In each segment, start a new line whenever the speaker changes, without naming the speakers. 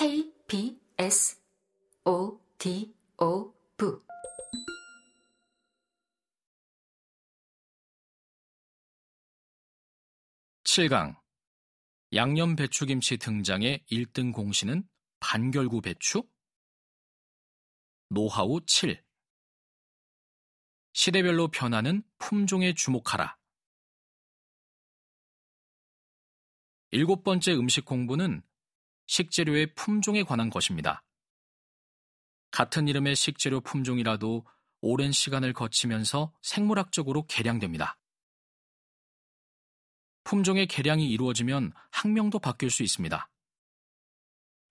K, B, S, O, D, O, V.
칠강 양념 배추김치 등장의 1등 공신은 반결구 배추? 노하우 7. 시대별로 변하는 품종에 주목하라. 일곱 번째 음식 공부는 식재료의 품종에 관한 것입니다. 같은 이름의 식재료 품종이라도 오랜 시간을 거치면서 생물학적으로 개량됩니다. 품종의 개량이 이루어지면 학명도 바뀔 수 있습니다.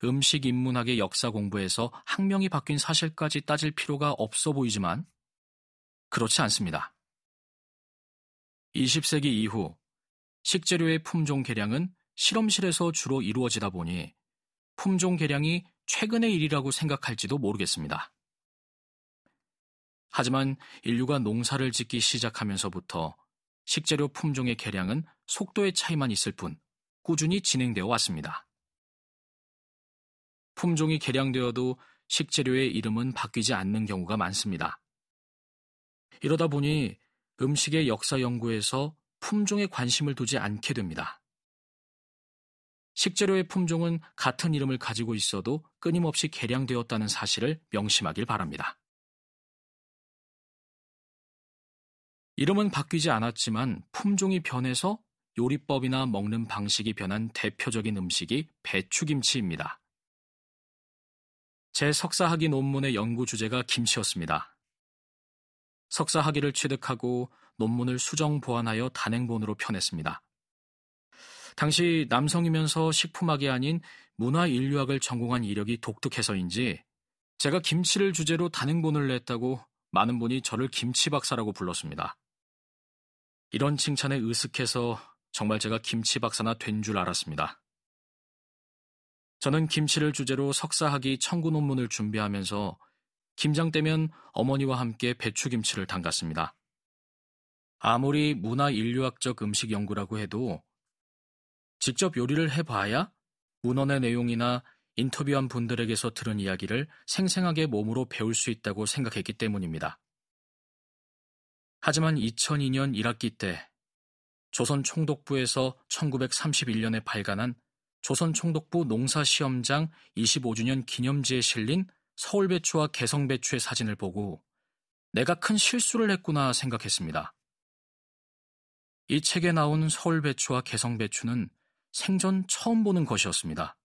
음식 인문학의 역사 공부에서 학명이 바뀐 사실까지 따질 필요가 없어 보이지만 그렇지 않습니다. 20세기 이후 식재료의 품종 개량은 실험실에서 주로 이루어지다 보니 품종 개량이 최근의 일이라고 생각할지도 모르겠습니다. 하지만 인류가 농사를 짓기 시작하면서부터 식재료 품종의 개량은 속도의 차이만 있을 뿐 꾸준히 진행되어 왔습니다. 품종이 개량되어도 식재료의 이름은 바뀌지 않는 경우가 많습니다. 이러다 보니 음식의 역사 연구에서 품종에 관심을 두지 않게 됩니다. 식재료의 품종은 같은 이름을 가지고 있어도 끊임없이 개량되었다는 사실을 명심하길 바랍니다. 이름은 바뀌지 않았지만 품종이 변해서 요리법이나 먹는 방식이 변한 대표적인 음식이 배추김치입니다. 제 석사학위 논문의 연구 주제가 김치였습니다. 석사학위를 취득하고 논문을 수정 보완하여 단행본으로 펴냈습니다. 당시 남성이면서 식품학이 아닌 문화인류학을 전공한 이력이 독특해서인지 제가 김치를 주제로 단행본을 냈다고 많은 분이 저를 김치 박사라고 불렀습니다. 이런 칭찬에 으쓱해서 정말 제가 김치 박사나 된 줄 알았습니다. 저는 김치를 주제로 석사학위 청구 논문을 준비하면서 김장 때면 어머니와 함께 배추김치를 담갔습니다. 아무리 문화 인류학적 음식 연구라고 해도 직접 요리를 해봐야 문헌의 내용이나 인터뷰한 분들에게서 들은 이야기를 생생하게 몸으로 배울 수 있다고 생각했기 때문입니다. 하지만 2002년 1학기 때 조선 총독부에서 1931년에 발간한 조선 총독부 농사시험장 25주년 기념지에 실린 서울배추와 개성배추의 사진을 보고 내가 큰 실수를 했구나 생각했습니다. 이 책에 나온 서울배추와 개성배추는 생전 처음 보는 것이었습니다.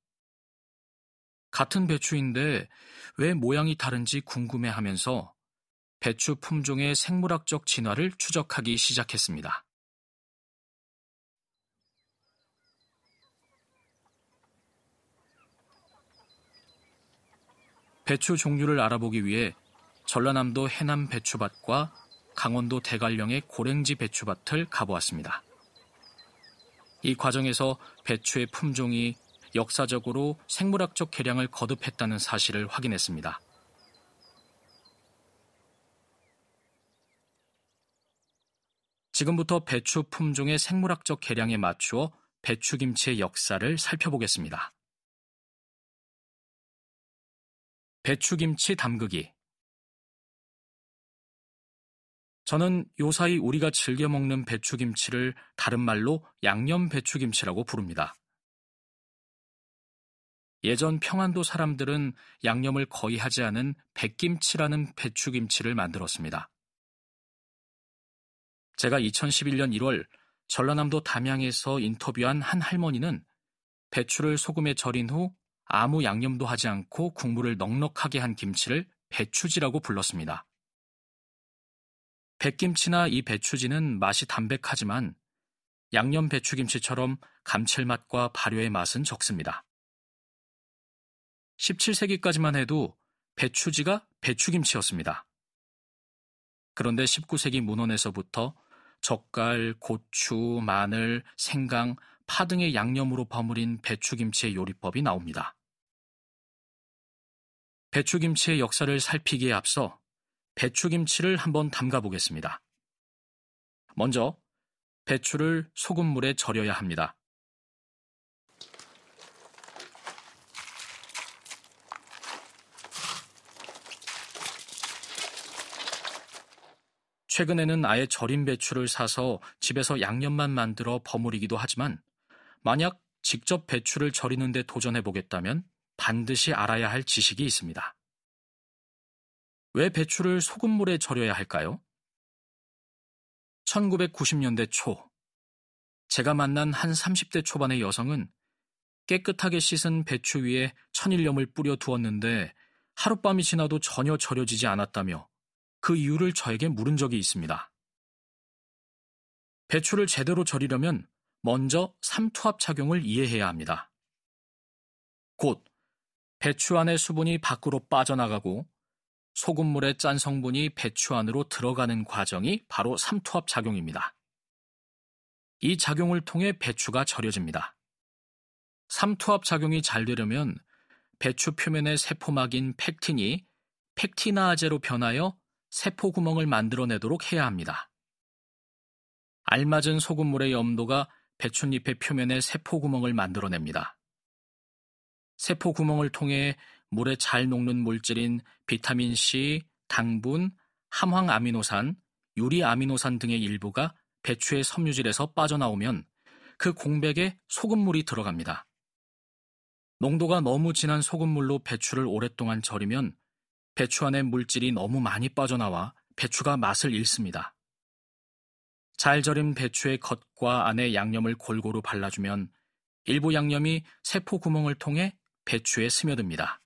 같은 배추인데 왜 모양이 다른지 궁금해 하면서 배추 품종의 생물학적 진화를 추적하기 시작했습니다. 배추 종류를 알아보기 위해 전라남도 해남 배추밭과 강원도 대관령의 고랭지 배추밭을 가보았습니다. 이 과정에서 배추의 품종이 역사적으로 생물학적 개량을 거듭했다는 사실을 확인했습니다. 지금부터 배추 품종의 생물학적 개량에 맞추어 배추김치의 역사를 살펴보겠습니다. 배추김치 담그기 저는 요사이 우리가 즐겨 먹는 배추김치를 다른 말로 양념 배추김치라고 부릅니다. 예전 평안도 사람들은 양념을 거의 하지 않은 백김치라는 배추김치를 만들었습니다. 제가 2011년 1월 전라남도 담양에서 인터뷰한 한 할머니는 배추를 소금에 절인 후 아무 양념도 하지 않고 국물을 넉넉하게 한 김치를 배추지라고 불렀습니다. 백김치나 이 배추지는 맛이 담백하지만 양념 배추김치처럼 감칠맛과 발효의 맛은 적습니다. 17세기까지만 해도 배추지가 배추김치였습니다. 그런데 19세기 문헌에서부터 젓갈, 고추, 마늘, 생강, 파 등의 양념으로 버무린 배추김치의 요리법이 나옵니다. 배추김치의 역사를 살피기에 앞서 배추김치를 한번 담가 보겠습니다. 먼저 배추를 소금물에 절여야 합니다. 최근에는 아예 절인 배추를 사서 집에서 양념만 만들어 버무리기도 하지만 만약 직접 배추를 절이는데 도전해 보겠다면 반드시 알아야 할 지식이 있습니다. 왜 배추를 소금물에 절여야 할까요? 1990년대 초, 제가 만난 한 30대 초반의 여성은 깨끗하게 씻은 배추 위에 천일염을 뿌려 두었는데 하룻밤이 지나도 전혀 절여지지 않았다며 그 이유를 저에게 물은 적이 있습니다. 배추를 제대로 절이려면 먼저 삼투압 작용을 이해해야 합니다. 곧 배추 안의 수분이 밖으로 빠져나가고 소금물의 짠 성분이 배추 안으로 들어가는 과정이 바로 삼투압 작용입니다. 이 작용을 통해 배추가 절여집니다. 삼투압 작용이 잘 되려면 배추 표면의 세포막인 팩틴이 팩티나아제로 변하여 세포 구멍을 만들어내도록 해야 합니다. 알맞은 소금물의 염도가 배춧잎의 표면에 세포 구멍을 만들어냅니다. 세포 구멍을 통해 물에 잘 녹는 물질인 비타민 C, 당분, 함황 아미노산, 유리 아미노산 등의 일부가 배추의 섬유질에서 빠져나오면 그 공백에 소금물이 들어갑니다. 농도가 너무 진한 소금물로 배추를 오랫동안 절이면 배추 안에 물질이 너무 많이 빠져나와 배추가 맛을 잃습니다. 잘 절인 배추의 겉과 안에 양념을 골고루 발라주면 일부 양념이 세포 구멍을 통해 배추에 스며듭니다.